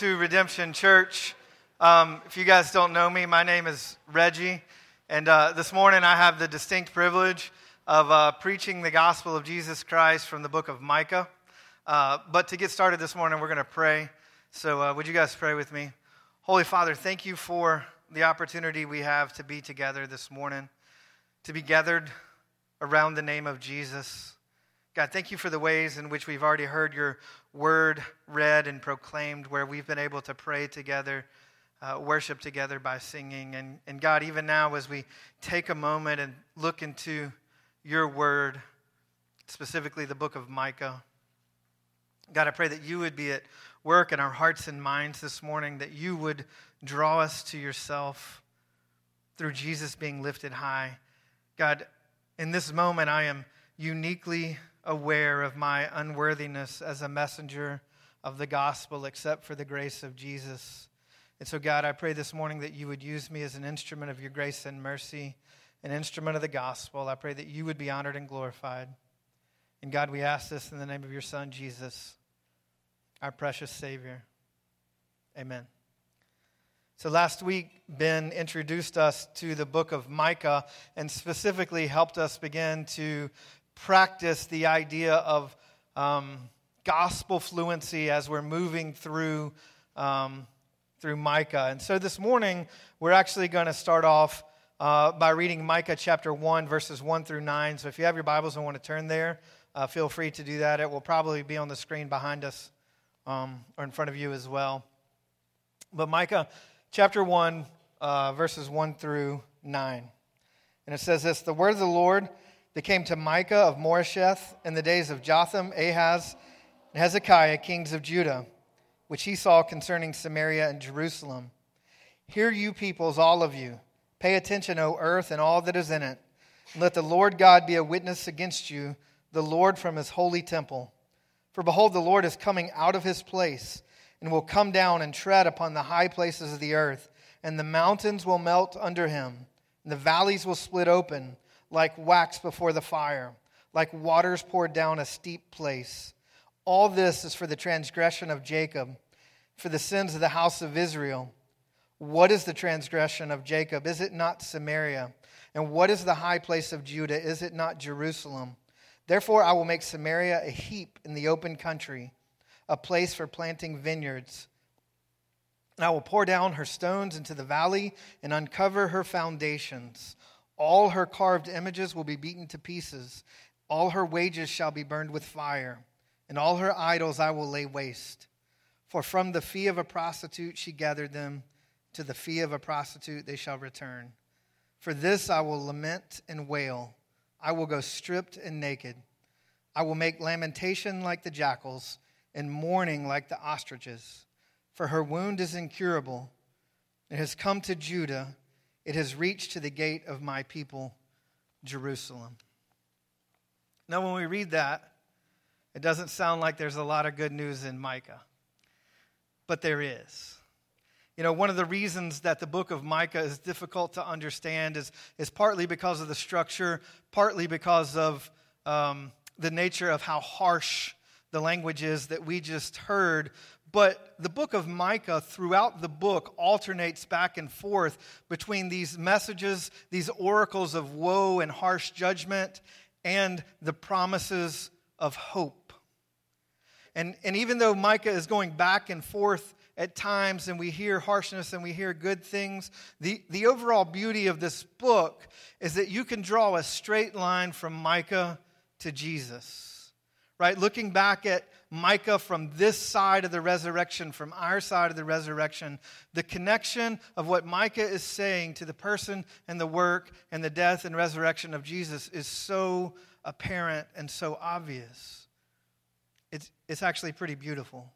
to Redemption Church. Um, if you guys don't know me, my name is Reggie, and uh, this morning I have the distinct privilege of uh, preaching the gospel of Jesus Christ from the book of Micah. Uh, but to get started this morning, we're going to pray. So, uh, would you guys pray with me? Holy Father, thank you for the opportunity we have to be together this morning, to be gathered around the name of Jesus. God, thank you for the ways in which we've already heard your word read and proclaimed, where we've been able to pray together, uh, worship together by singing. And, and God, even now, as we take a moment and look into your word, specifically the book of Micah, God, I pray that you would be at work in our hearts and minds this morning, that you would draw us to yourself through Jesus being lifted high. God, in this moment, I am uniquely aware of my unworthiness as a messenger of the gospel except for the grace of Jesus. And so, God, I pray this morning that you would use me as an instrument of your grace and mercy, an instrument of the gospel. I pray that you would be honored and glorified. And God, we ask this in the name of your Son, Jesus, our precious Savior. Amen. So, last week, Ben introduced us to the book of Micah and specifically helped us begin to practice the idea of um, gospel fluency as we're moving through, um, through Micah. And so this morning, we're actually going to start off uh, by reading Micah chapter 1, verses 1 through 9. So if you have your Bibles and want to turn there, uh, feel free to do that. It will probably be on the screen behind us um, or in front of you as well. But Micah chapter 1, uh, verses 1 through 9. And it says this The word of the Lord that came to Micah of Moresheth in the days of Jotham, Ahaz, and Hezekiah, kings of Judah, which he saw concerning Samaria and Jerusalem. Hear you peoples, all of you. Pay attention, O earth, and all that is in it. And let the Lord God be a witness against you, the Lord from his holy temple. For behold, the Lord is coming out of his place, and will come down and tread upon the high places of the earth, and the mountains will melt under him, and the valleys will split open like wax before the fire, like waters poured down a steep place. All this is for the transgression of Jacob, for the sins of the house of Israel. What is the transgression of Jacob? Is it not Samaria? And what is the high place of Judah? Is it not Jerusalem? Therefore, I will make Samaria a heap in the open country, a place for planting vineyards. And I will pour down her stones into the valley and uncover her foundations. All her carved images will be beaten to pieces. All her wages shall be burned with fire, and all her idols I will lay waste. For from the fee of a prostitute she gathered them, to the fee of a prostitute they shall return. For this I will lament and wail. I will go stripped and naked. I will make lamentation like the jackals, and mourning like the ostriches. For her wound is incurable. It has come to Judah it has reached to the gate of my people, Jerusalem. Now, when we read that, it doesn't sound like there's a lot of good news in Micah, but there is. You know, one of the reasons that the book of Micah is difficult to understand is, is partly because of the structure, partly because of um, the nature of how harsh the language is that we just heard. But the book of Micah, throughout the book, alternates back and forth between these messages, these oracles of woe and harsh judgment, and the promises of hope. And, and even though Micah is going back and forth at times and we hear harshness and we hear good things, the, the overall beauty of this book is that you can draw a straight line from Micah to Jesus. Right? Looking back at Micah from this side of the resurrection, from our side of the resurrection, the connection of what Micah is saying to the person and the work and the death and resurrection of Jesus is so apparent and so obvious. It's, it's actually pretty beautiful.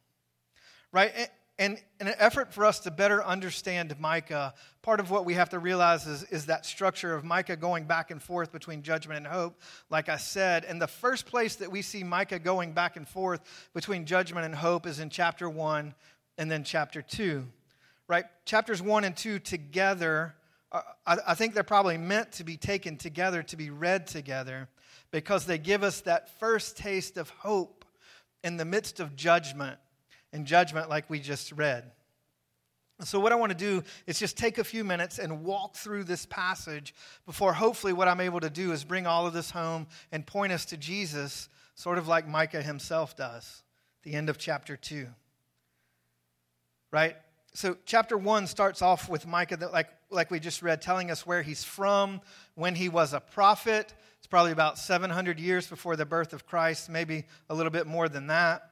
Right? And in an effort for us to better understand Micah, part of what we have to realize is, is that structure of Micah going back and forth between judgment and hope, like I said. And the first place that we see Micah going back and forth between judgment and hope is in chapter 1 and then chapter 2. Right? Chapters 1 and 2 together, are, I, I think they're probably meant to be taken together, to be read together, because they give us that first taste of hope in the midst of judgment and judgment, like we just read. So, what I want to do is just take a few minutes and walk through this passage before hopefully what I'm able to do is bring all of this home and point us to Jesus, sort of like Micah himself does, the end of chapter 2. Right? So, chapter 1 starts off with Micah, that, like, like we just read, telling us where he's from, when he was a prophet. It's probably about 700 years before the birth of Christ, maybe a little bit more than that.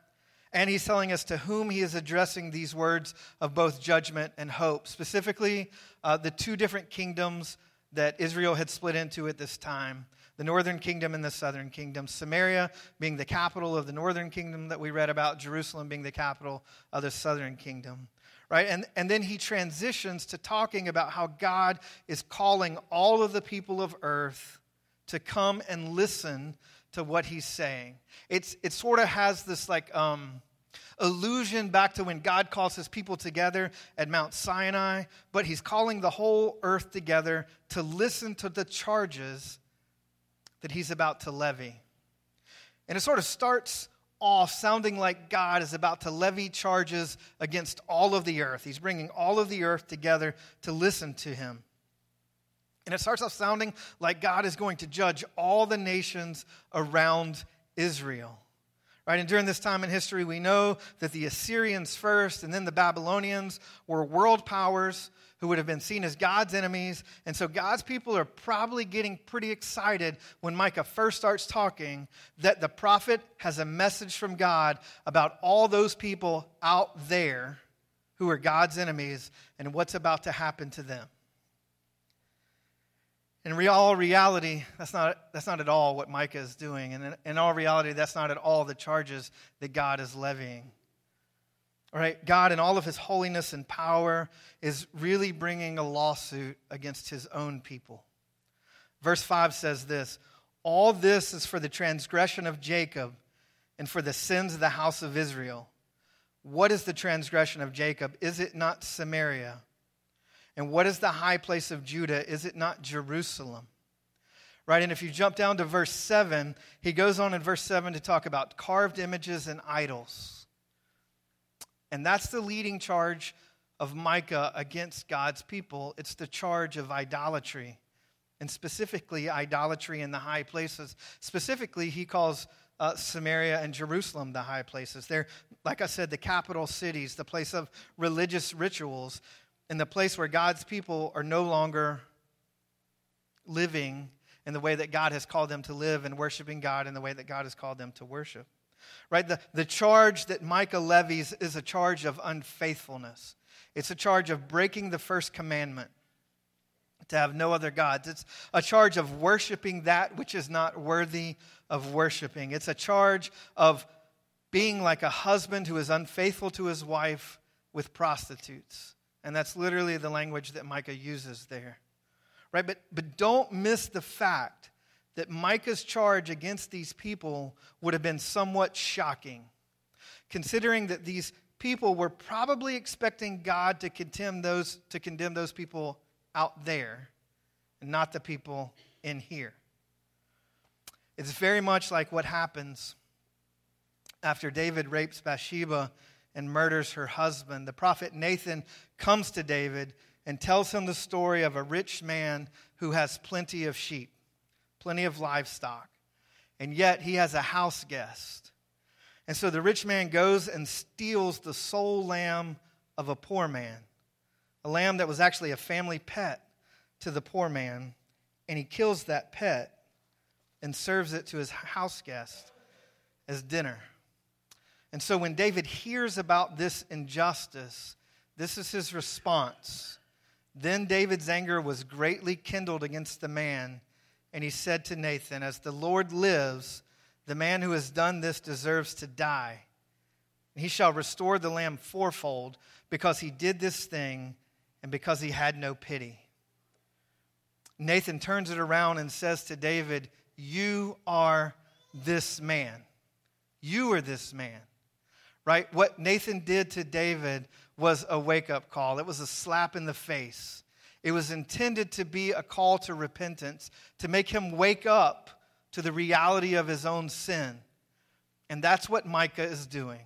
And he's telling us to whom he is addressing these words of both judgment and hope. Specifically, uh, the two different kingdoms that Israel had split into at this time the northern kingdom and the southern kingdom. Samaria being the capital of the northern kingdom that we read about, Jerusalem being the capital of the southern kingdom. Right? And, and then he transitions to talking about how God is calling all of the people of earth to come and listen to what he's saying. It's, it sort of has this like um, allusion back to when God calls his people together at Mount Sinai, but he's calling the whole earth together to listen to the charges that he's about to levy. And it sort of starts off sounding like God is about to levy charges against all of the earth. He's bringing all of the earth together to listen to him. And it starts off sounding like God is going to judge all the nations around Israel. Right? And during this time in history, we know that the Assyrians first and then the Babylonians were world powers who would have been seen as God's enemies. And so God's people are probably getting pretty excited when Micah first starts talking that the prophet has a message from God about all those people out there who are God's enemies and what's about to happen to them. In all reality, that's not, that's not at all what Micah is doing. And in, in all reality, that's not at all the charges that God is levying. All right, God, in all of his holiness and power, is really bringing a lawsuit against his own people. Verse 5 says this All this is for the transgression of Jacob and for the sins of the house of Israel. What is the transgression of Jacob? Is it not Samaria? And what is the high place of Judah? Is it not Jerusalem? Right? And if you jump down to verse 7, he goes on in verse 7 to talk about carved images and idols. And that's the leading charge of Micah against God's people. It's the charge of idolatry, and specifically idolatry in the high places. Specifically, he calls uh, Samaria and Jerusalem the high places. They're, like I said, the capital cities, the place of religious rituals in the place where God's people are no longer living in the way that God has called them to live and worshiping God in the way that God has called them to worship. Right? The, the charge that Micah levies is a charge of unfaithfulness. It's a charge of breaking the first commandment to have no other gods. It's a charge of worshiping that which is not worthy of worshiping. It's a charge of being like a husband who is unfaithful to his wife with prostitutes. And that's literally the language that Micah uses there. Right? But, but don't miss the fact that Micah's charge against these people would have been somewhat shocking, considering that these people were probably expecting God to condemn those, to condemn those people out there and not the people in here. It's very much like what happens after David rapes Bathsheba and murders her husband. The prophet Nathan comes to David and tells him the story of a rich man who has plenty of sheep, plenty of livestock, and yet he has a house guest. And so the rich man goes and steals the sole lamb of a poor man, a lamb that was actually a family pet to the poor man, and he kills that pet and serves it to his house guest as dinner. And so when David hears about this injustice, this is his response. Then David's anger was greatly kindled against the man, and he said to Nathan, As the Lord lives, the man who has done this deserves to die. He shall restore the lamb fourfold because he did this thing and because he had no pity. Nathan turns it around and says to David, You are this man. You are this man right? What Nathan did to David was a wake up call, it was a slap in the face. It was intended to be a call to repentance, to make him wake up to the reality of his own sin. And that's what Micah is doing.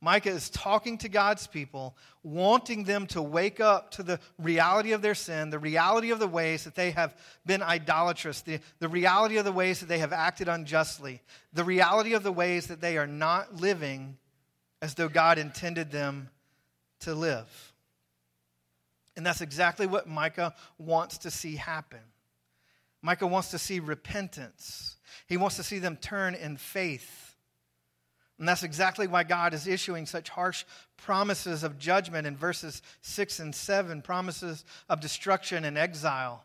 Micah is talking to God's people, wanting them to wake up to the reality of their sin, the reality of the ways that they have been idolatrous, the, the reality of the ways that they have acted unjustly, the reality of the ways that they are not living as though God intended them to live. And that's exactly what Micah wants to see happen. Micah wants to see repentance. He wants to see them turn in faith. And that's exactly why God is issuing such harsh promises of judgment in verses 6 and 7, promises of destruction and exile.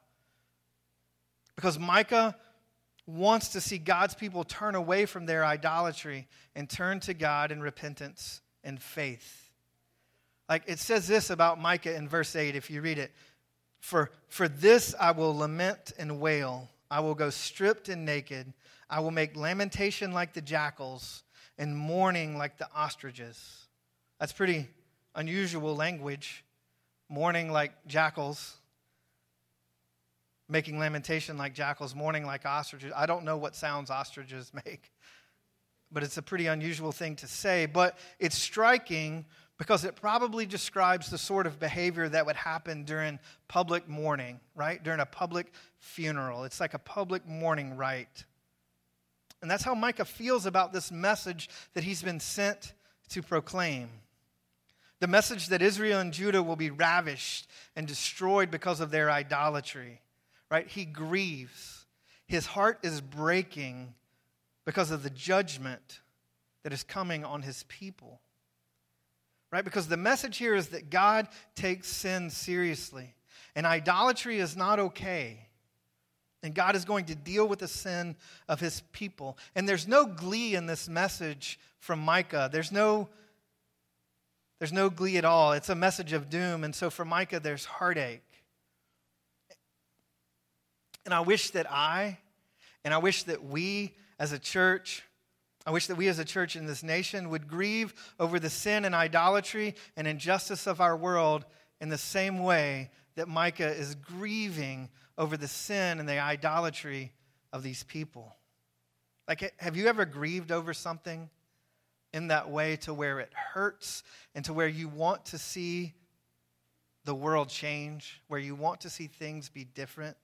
Because Micah wants to see God's people turn away from their idolatry and turn to God in repentance and faith. Like it says this about Micah in verse 8, if you read it. For, for this I will lament and wail. I will go stripped and naked. I will make lamentation like the jackals and mourning like the ostriches. That's pretty unusual language. Mourning like jackals, making lamentation like jackals, mourning like ostriches. I don't know what sounds ostriches make, but it's a pretty unusual thing to say. But it's striking because it probably describes the sort of behavior that would happen during public mourning, right? During a public funeral. It's like a public mourning rite. And that's how Micah feels about this message that he's been sent to proclaim. The message that Israel and Judah will be ravished and destroyed because of their idolatry, right? He grieves. His heart is breaking because of the judgment that is coming on his people right? Because the message here is that God takes sin seriously, and idolatry is not okay. And God is going to deal with the sin of his people. And there's no glee in this message from Micah. There's no, there's no glee at all. It's a message of doom. And so for Micah, there's heartache. And I wish that I, and I wish that we as a church I wish that we as a church in this nation would grieve over the sin and idolatry and injustice of our world in the same way that Micah is grieving over the sin and the idolatry of these people. Like, have you ever grieved over something in that way to where it hurts and to where you want to see the world change, where you want to see things be different?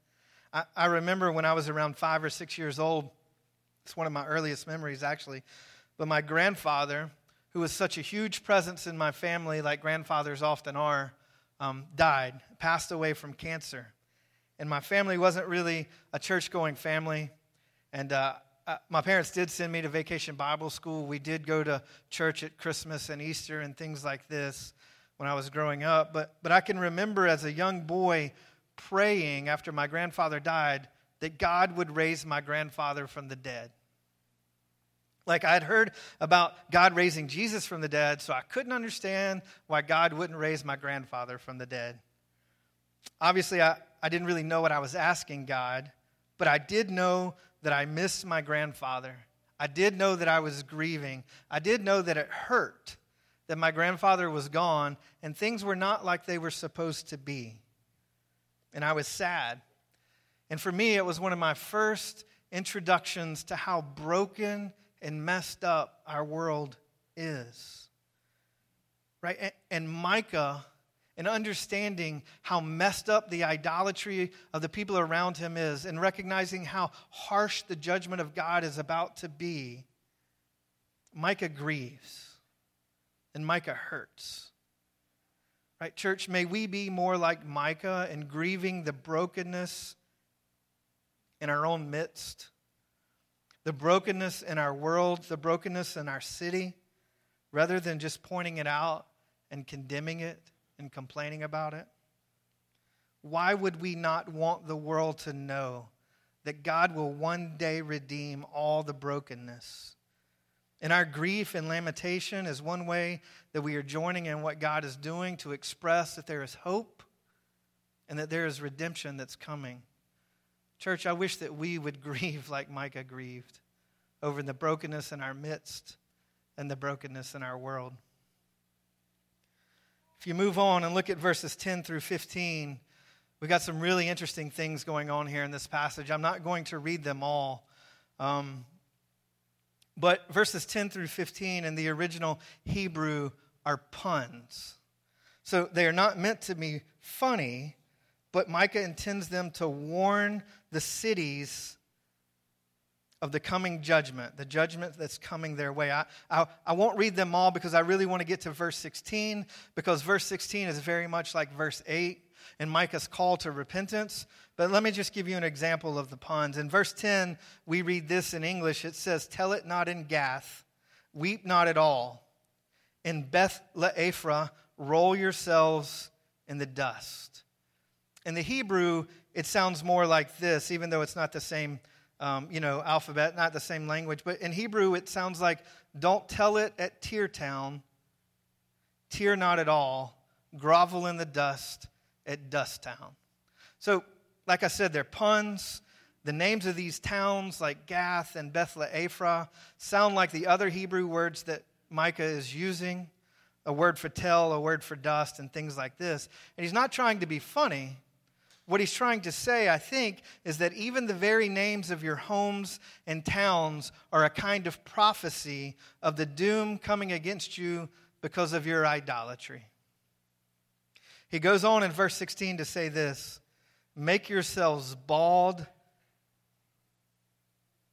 I, I remember when I was around five or six years old it's one of my earliest memories, actually. But my grandfather, who was such a huge presence in my family, like grandfathers often are, um, died, passed away from cancer. And my family wasn't really a church going family. And uh, uh, my parents did send me to vacation Bible school. We did go to church at Christmas and Easter and things like this when I was growing up. But, but I can remember as a young boy praying after my grandfather died that God would raise my grandfather from the dead. Like I had heard about God raising Jesus from the dead, so I couldn't understand why God wouldn't raise my grandfather from the dead. Obviously, I, I didn't really know what I was asking God, but I did know that I missed my grandfather. I did know that I was grieving. I did know that it hurt that my grandfather was gone and things were not like they were supposed to be. And I was sad. And for me, it was one of my first introductions to how broken and messed up our world is. Right? And Micah, in understanding how messed up the idolatry of the people around him is, and recognizing how harsh the judgment of God is about to be, Micah grieves and Micah hurts. Right, church, may we be more like Micah in grieving the brokenness in our own midst, the brokenness in our world, the brokenness in our city, rather than just pointing it out and condemning it and complaining about it? Why would we not want the world to know that God will one day redeem all the brokenness? And our grief and lamentation is one way that we are joining in what God is doing to express that there is hope and that there is redemption that's coming. Church, I wish that we would grieve like Micah grieved over the brokenness in our midst and the brokenness in our world. If you move on and look at verses 10 through 15, we got some really interesting things going on here in this passage. I'm not going to read them all. Um, But verses 10 through 15 in the original Hebrew are puns. So they are not meant to be funny, but Micah intends them to warn the cities of the coming judgment, the judgment that's coming their way. I, I, I, won't read them all because I really want to get to verse 16, because verse 16 is very much like verse 8 and Micah's call to repentance. But let me just give you an example of the puns. In verse 10, we read this in English. It says, Tell it not in Gath, weep not at all. In Beth Le'ephra, roll yourselves in the dust. In the Hebrew, it sounds more like this, even though it's not the same um, you know, alphabet, not the same language. But in Hebrew, it sounds like, don't tell it at Tear Town, tear not at all, grovel in the dust at Dust Town. So, like I said, they're puns. The names of these towns, like Gath and Beth Ephra, sound like the other Hebrew words that Micah is using a word for tell, a word for dust, and things like this. And he's not trying to be funny, what he's trying to say, I think, is that even the very names of your homes and towns are a kind of prophecy of the doom coming against you because of your idolatry. He goes on in verse 16 to say this Make yourselves bald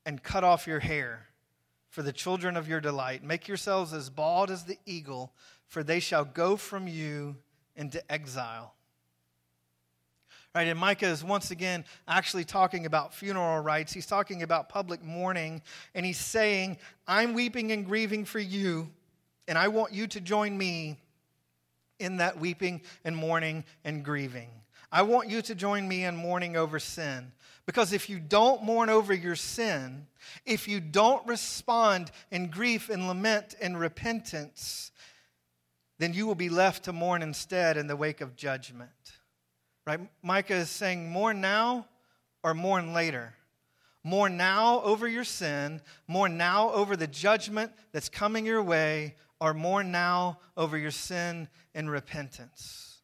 and cut off your hair for the children of your delight. Make yourselves as bald as the eagle, for they shall go from you into exile. Right, and Micah is once again actually talking about funeral rites. He's talking about public mourning, and he's saying, I'm weeping and grieving for you, and I want you to join me in that weeping and mourning and grieving. I want you to join me in mourning over sin. Because if you don't mourn over your sin, if you don't respond in grief and lament and repentance, then you will be left to mourn instead in the wake of judgment. Right? Micah is saying, mourn now or mourn later. Mourn now over your sin, mourn now over the judgment that's coming your way, or mourn now over your sin and repentance.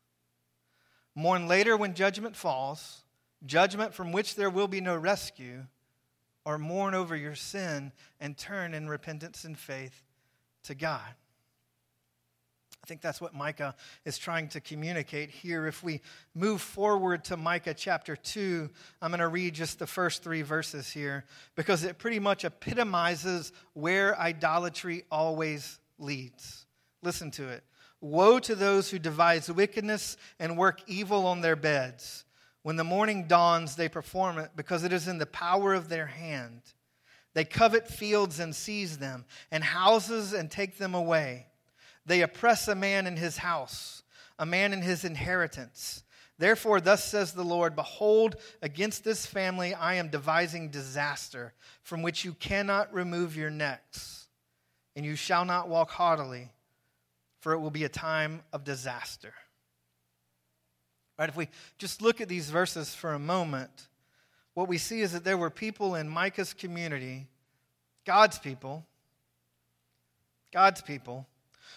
Mourn later when judgment falls, judgment from which there will be no rescue, or mourn over your sin and turn in repentance and faith to God. I think that's what Micah is trying to communicate here. If we move forward to Micah chapter 2, I'm going to read just the first three verses here because it pretty much epitomizes where idolatry always leads. Listen to it. Woe to those who devise wickedness and work evil on their beds. When the morning dawns, they perform it because it is in the power of their hand. They covet fields and seize them, and houses and take them away. They oppress a man in his house, a man in his inheritance. Therefore, thus says the Lord Behold, against this family I am devising disaster, from which you cannot remove your necks, and you shall not walk haughtily, for it will be a time of disaster. Right? If we just look at these verses for a moment, what we see is that there were people in Micah's community, God's people, God's people,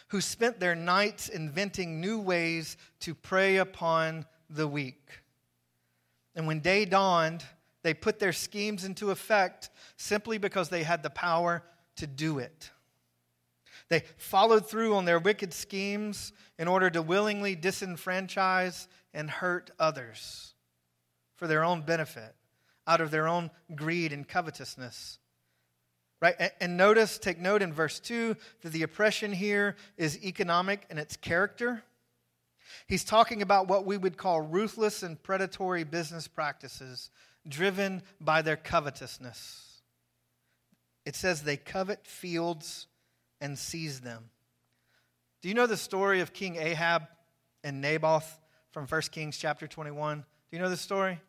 who spent their nights inventing new ways to prey upon the weak. And when day dawned, they put their schemes into effect simply because they had the power to do it. They followed through on their wicked schemes in order to willingly disenfranchise and hurt others for their own benefit, out of their own greed and covetousness. Right? And notice, take note in verse 2 that the oppression here is economic in its character. He's talking about what we would call ruthless and predatory business practices driven by their covetousness. It says they covet fields and seize them. Do you know the story of King Ahab and Naboth from 1 Kings chapter 21? Do you know the story?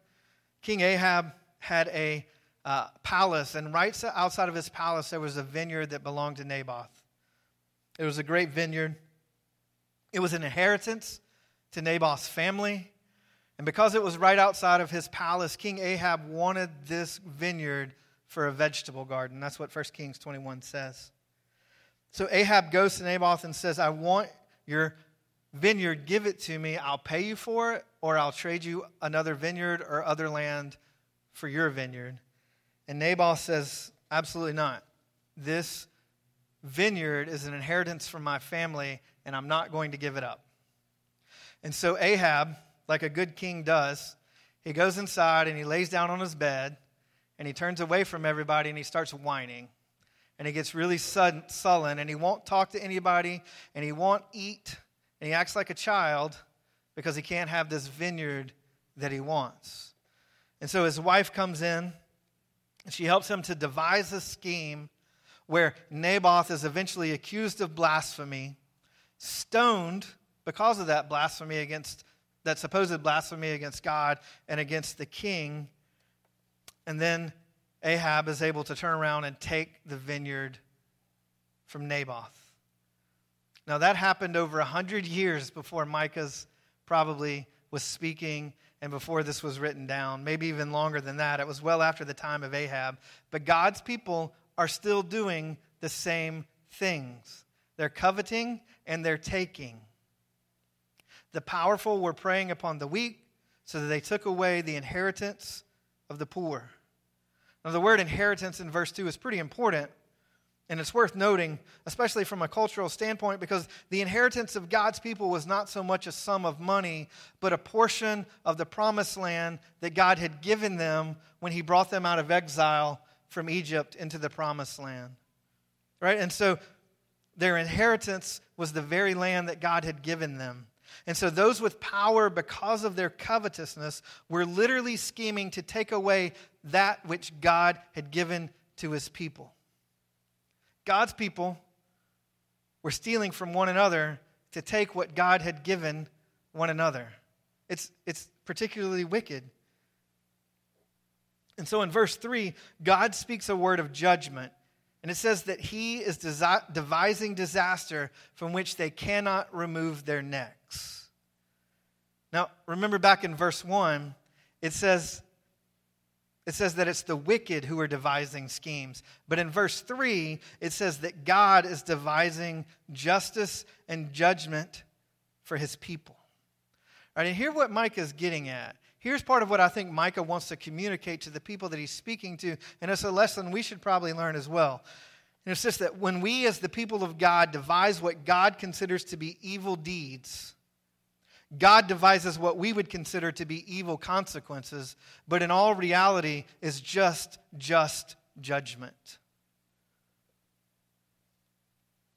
King Ahab had a uh, palace, and right outside of his palace, there was a vineyard that belonged to Naboth. It was a great vineyard. It was an inheritance to Naboth's family. And because it was right outside of his palace, King Ahab wanted this vineyard for a vegetable garden. That's what 1 Kings 21 says. So Ahab goes to Naboth and says, I want your vineyard, give it to me. I'll pay you for it, or I'll trade you another vineyard or other land for your vineyard. And Naboth says, Absolutely not. this vineyard is an inheritance from my family, and I'm not going to give it up. And so Ahab, like a good king does, he goes inside and he lays down on his bed and he turns away from everybody and he starts whining. And he gets really sudden, sullen and he won't talk to anybody and he won't eat and he acts like a child because he can't have this vineyard that he wants. And so his wife comes in and she helps him to devise a scheme where Naboth is eventually accused of blasphemy, stoned because of that blasphemy against that supposed blasphemy against God and against the king. And then Ahab is able to turn around and take the vineyard from Naboth. Now, that happened over 100 years before Micah's probably was speaking and before this was written down, maybe even longer than that. It was well after the time of Ahab. But God's people are still doing the same things they're coveting and they're taking. The powerful were preying upon the weak, so that they took away the inheritance of the poor. Now, the word inheritance in verse 2 is pretty important, and it's worth noting, especially from a cultural standpoint, because the inheritance of God's people was not so much a sum of money, but a portion of the promised land that God had given them when He brought them out of exile from Egypt into the promised land. Right? And so their inheritance was the very land that God had given them. And so those with power, because of their covetousness, were literally scheming to take away that which God had given to his people. God's people were stealing from one another to take what God had given one another. It's, it's particularly wicked. And so in verse 3, God speaks a word of judgment. And it says that he is devising disaster from which they cannot remove their necks. Now, remember back in verse 1, it says, it says that it's the wicked who are devising schemes. But in verse 3, it says that God is devising justice and judgment for his people. All right, and hear what Micah is getting at. Here's part of what I think Micah wants to communicate to the people that he's speaking to, and it's a lesson we should probably learn as well. And it's just that when we, as the people of God, devise what God considers to be evil deeds, God devises what we would consider to be evil consequences, but in all reality is just, just judgment.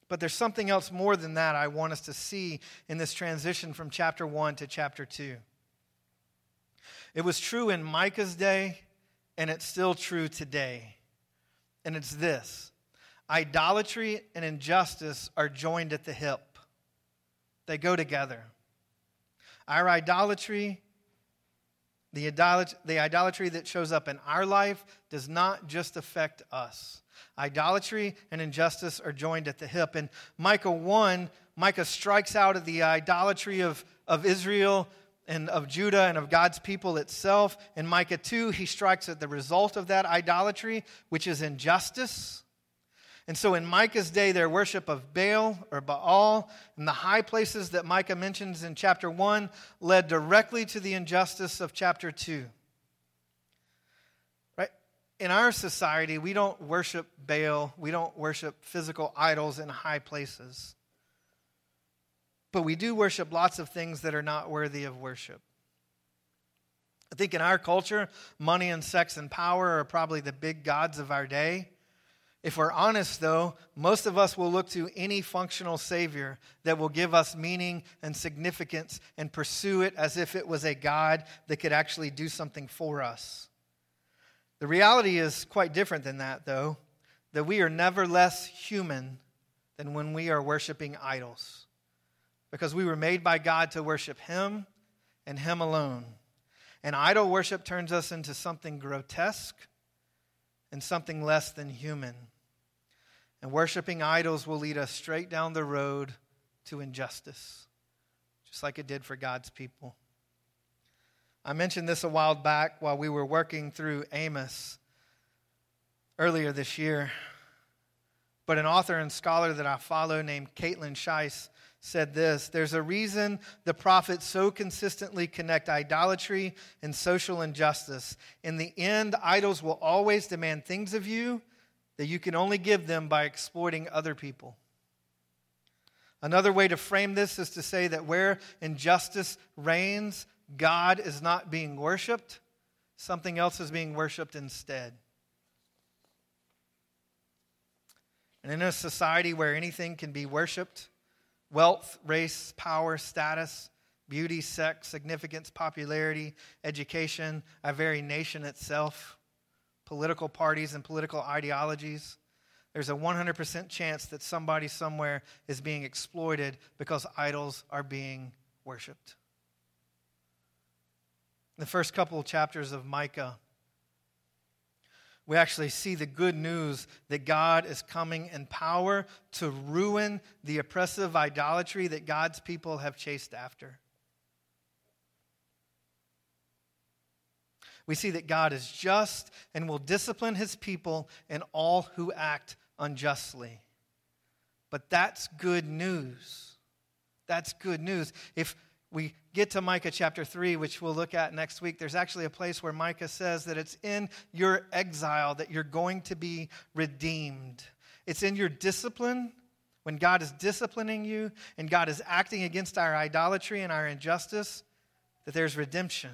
But there's something else more than that I want us to see in this transition from chapter 1 to chapter 2. It was true in Micah's day, and it's still true today. And it's this idolatry and injustice are joined at the hip, they go together. Our idolatry, the idolatry, the idolatry that shows up in our life, does not just affect us. Idolatry and injustice are joined at the hip. In Micah 1, Micah strikes out at the idolatry of, of Israel and of Judah and of God's people itself. In Micah 2, he strikes at the result of that idolatry, which is injustice. And so in Micah's day, their worship of Baal or Baal and the high places that Micah mentions in chapter 1 led directly to the injustice of chapter 2. Right? In our society, we don't worship Baal, we don't worship physical idols in high places. But we do worship lots of things that are not worthy of worship. I think in our culture, money and sex and power are probably the big gods of our day. If we're honest, though, most of us will look to any functional Savior that will give us meaning and significance and pursue it as if it was a God that could actually do something for us. The reality is quite different than that, though, that we are never less human than when we are worshiping idols because we were made by God to worship Him and Him alone. And idol worship turns us into something grotesque and something less than human. And worshiping idols will lead us straight down the road to injustice, just like it did for God's people. I mentioned this a while back while we were working through Amos earlier this year. But an author and scholar that I follow named Kaitlyn Schiess said this There's a reason the prophets so consistently connect idolatry and social injustice. In the end, idols will always demand things of you that you can only give them by exploiting other people. Another way to frame this is to say that where injustice reigns, God is not being worshiped, something else is being worshiped instead. And in a society where anything can be worshiped wealth, race, power, status, beauty, sex, significance, popularity, education, our very nation itself, political parties and political ideologies, there's a 100% chance that somebody somewhere is being exploited because idols are being worshiped. The first couple of chapters of Micah, we actually see the good news that God is coming in power to ruin the oppressive idolatry that God's people have chased after. We see that God is just and will discipline his people and all who act unjustly. But that's good news. That's good news. If we get to Micah chapter 3, which we'll look at next week, there's actually a place where Micah says that it's in your exile that you're going to be redeemed. It's in your discipline, when God is disciplining you and God is acting against our idolatry and our injustice, that there's redemption.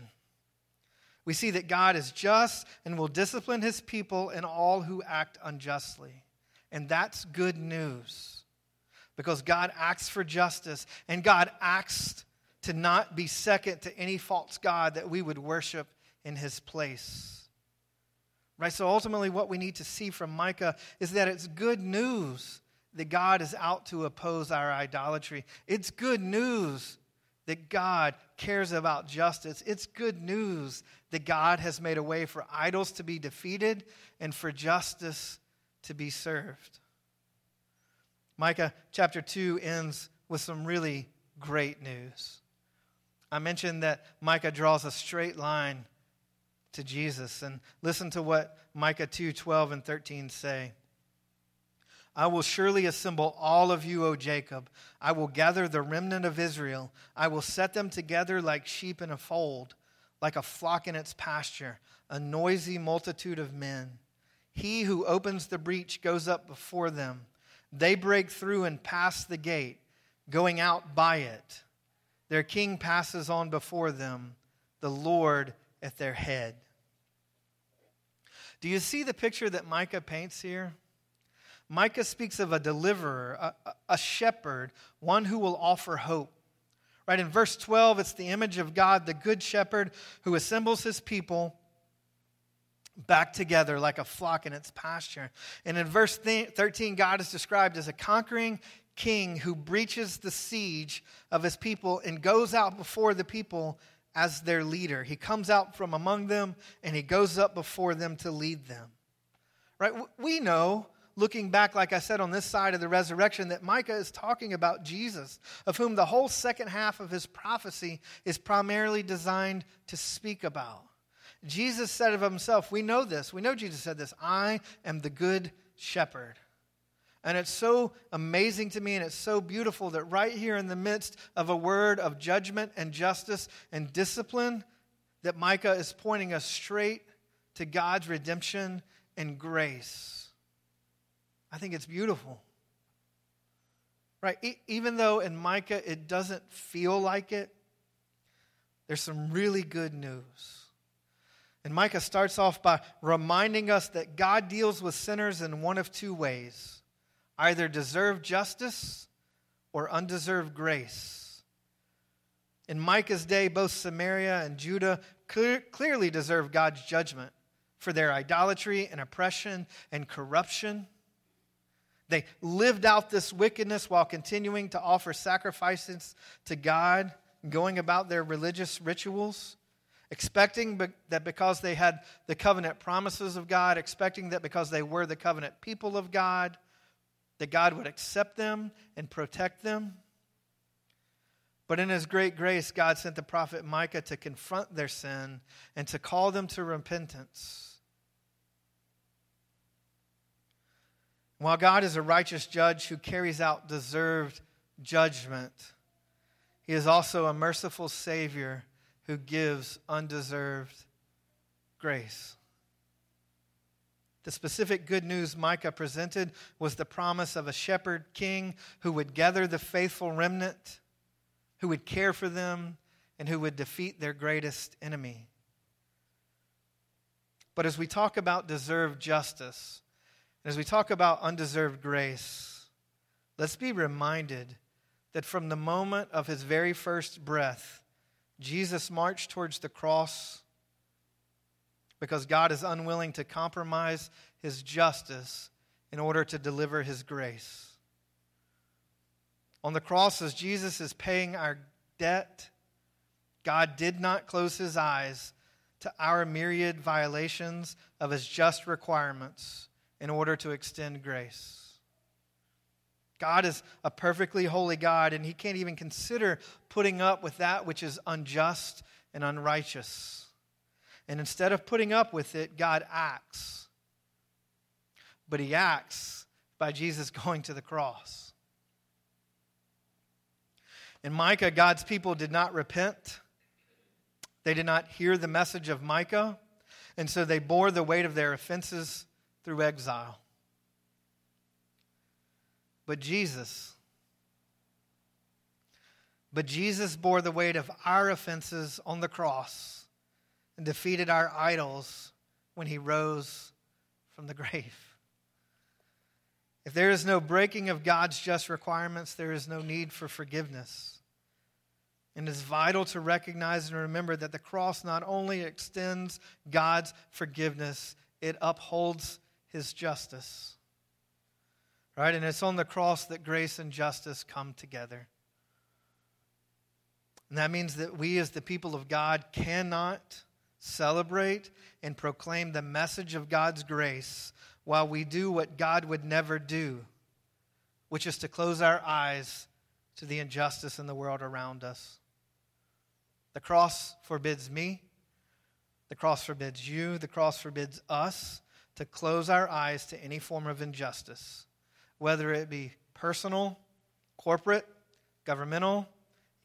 We see that God is just and will discipline his people and all who act unjustly. And that's good news because God acts for justice and God acts to not be second to any false God that we would worship in his place. Right? So ultimately, what we need to see from Micah is that it's good news that God is out to oppose our idolatry. It's good news that God cares about justice. It's good news that God has made a way for idols to be defeated and for justice to be served. Micah chapter 2 ends with some really great news. I mentioned that Micah draws a straight line to Jesus. And listen to what Micah 2 12 and 13 say. I will surely assemble all of you, O Jacob. I will gather the remnant of Israel. I will set them together like sheep in a fold, like a flock in its pasture, a noisy multitude of men. He who opens the breach goes up before them. They break through and pass the gate, going out by it. Their king passes on before them, the Lord at their head. Do you see the picture that Micah paints here? Micah speaks of a deliverer, a, a, shepherd, one who will offer hope. Right in verse 12, it's the image of God, the good shepherd who assembles his people back together like a flock in its pasture. And in verse 13, God is described as a conquering king who breaches the siege of his people and goes out before the people as their leader. He comes out from among them and he goes up before them to lead them. Right? We know, looking back, like I said, on this side of the resurrection, that Micah is talking about Jesus, of whom the whole second half of his prophecy is primarily designed to speak about. Jesus said of himself, we know this, we know Jesus said this I am the good shepherd. And it's so amazing to me and it's so beautiful that right here in the midst of a word of judgment and justice and discipline, that Micah is pointing us straight to God's redemption and grace. I think it's beautiful. Right? E- even though in Micah it doesn't feel like it, there's some really good news. And Micah starts off by reminding us that God deals with sinners in one of two ways either deserved justice or undeserved grace. In Micah's day, both Samaria and Judah clear, clearly deserved God's judgment for their idolatry and oppression and corruption. They lived out this wickedness while continuing to offer sacrifices to God, going about their religious rituals expecting that because they had the covenant promises of God, expecting that because they were the covenant people of God, that God would accept them and protect them. But in his great grace, God sent the prophet Micah to confront their sin and to call them to repentance. While God is a righteous judge who carries out deserved judgment, he is also a merciful Savior who gives undeserved grace. The specific good news Micah presented was the promise of a shepherd king who would gather the faithful remnant, who would care for them, and who would defeat their greatest enemy. But as we talk about deserved justice, as we talk about undeserved grace, let's be reminded that from the moment of his very first breath, Jesus marched towards the cross because God is unwilling to compromise his justice in order to deliver his grace. On the cross, as Jesus is paying our debt, God did not close his eyes to our myriad violations of his just requirements in order to extend grace. God is a perfectly holy God, and he can't even consider putting up with that which is unjust and unrighteous. And instead of putting up with it, God acts. But he acts by Jesus going to the cross. In Micah, God's people did not repent. They did not hear the message of Micah, and so they bore the weight of their offenses through exile. But Jesus, but Jesus bore the weight of our offenses on the cross and defeated our idols when he rose from the grave. If there is no breaking of God's just requirements, there is no need for forgiveness. And it's vital to recognize and remember that the cross not only extends God's forgiveness, it upholds his justice. Right? And it's on the cross that grace and justice come together. And that means that we, as the people of God, cannot celebrate and proclaim the message of God's grace while we do what God would never do, which is to close our eyes to the injustice in the world around us. The cross forbids me, the cross forbids you, the cross forbids us to close our eyes to any form of injustice whether it be personal, corporate, governmental,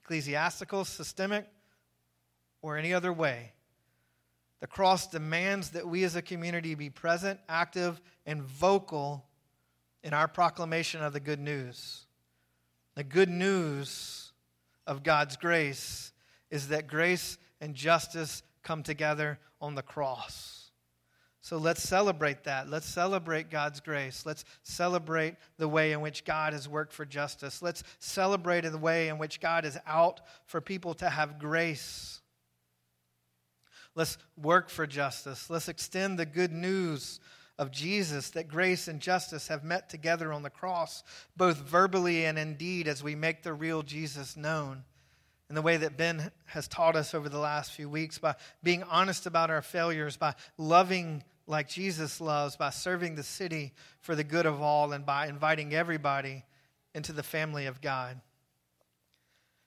ecclesiastical, systemic, or any other way. The cross demands that we as a community be present, active, and vocal in our proclamation of the good news. The good news of God's grace is that grace and justice come together on the cross. So let's celebrate that. Let's celebrate God's grace. Let's celebrate the way in which God has worked for justice. Let's celebrate the way in which God is out for people to have grace. Let's work for justice. Let's extend the good news of Jesus that grace and justice have met together on the cross, both verbally and indeed, as we make the real Jesus known. In the way that Ben has taught us over the last few weeks, by being honest about our failures, by loving like Jesus loves by serving the city for the good of all and by inviting everybody into the family of God.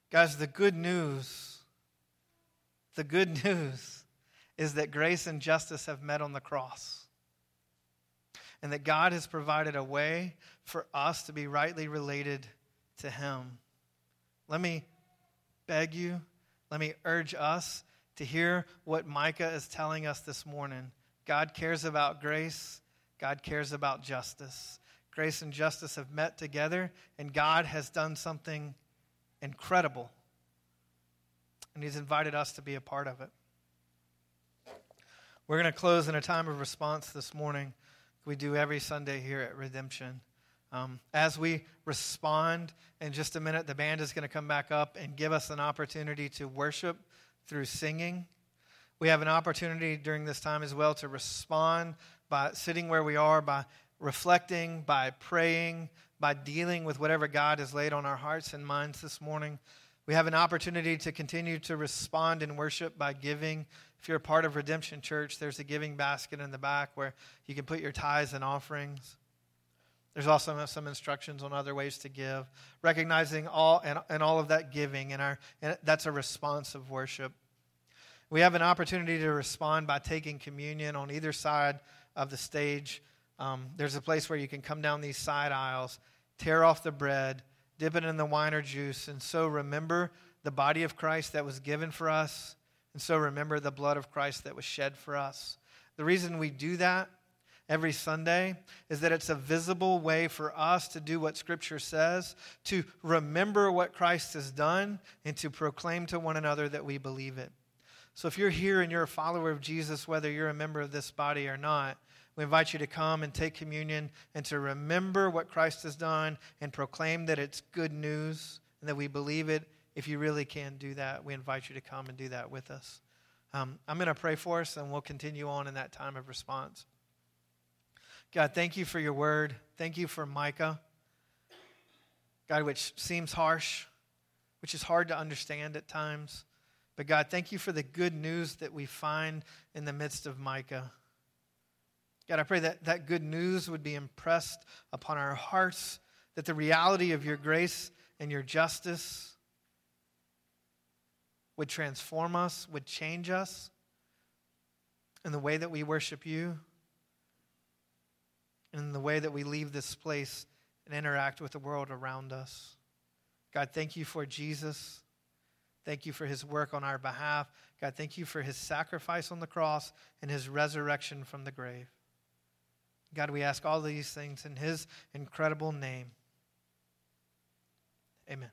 Guys, the good news, the good news is that grace and justice have met on the cross. And that God has provided a way for us to be rightly related to Him. Let me beg you, let me urge us to hear what Micah is telling us this morning God cares about grace, God cares about justice. Grace and justice have met together, and God has done something incredible. And He's invited us to be a part of it. We're going to close in a time of response this morning. We do every Sunday here at Redemption. Um, as we respond in just a minute, the band is going to come back up and give us an opportunity to worship through singing. We have an opportunity during this time as well to respond by sitting where we are, by reflecting, by praying, by dealing with whatever God has laid on our hearts and minds this morning. We have an opportunity to continue to respond in worship by giving. If you're a part of Redemption Church, there's a giving basket in the back where you can put your tithes and offerings. There's also some instructions on other ways to give, recognizing all and, and all of that giving, and, our, and that's a response of worship. We have an opportunity to respond by taking communion on either side of the stage. Um, there's a place where you can come down these side aisles, tear off the bread, dip it in the wine or juice, and so remember the body of Christ that was given for us, and so remember the blood of Christ that was shed for us. The reason we do that every Sunday is that it's a visible way for us to do what Scripture says, to remember what Christ has done, and to proclaim to one another that we believe it. So if you're here and you're a follower of Jesus, whether you're a member of this body or not, we invite you to come and take communion and to remember what Christ has done and proclaim that it's good news and that we believe it. If you really can do that, we invite you to come and do that with us. Um, I'm going to pray for us and we'll continue on in that time of response. God, thank you for your word. Thank you for Micah. God, which seems harsh, which is hard to understand at times. But God, thank you for the good news that we find in the midst of Micah. God, I pray that that good news would be impressed upon our hearts, that the reality of your grace and your justice would transform us, would change us in the way that we worship you, in the way that we leave this place and interact with the world around us. God, thank you for Jesus. Thank you for his work on our behalf. God, thank you for his sacrifice on the cross and his resurrection from the grave. God, we ask all these things in his incredible name. Amen.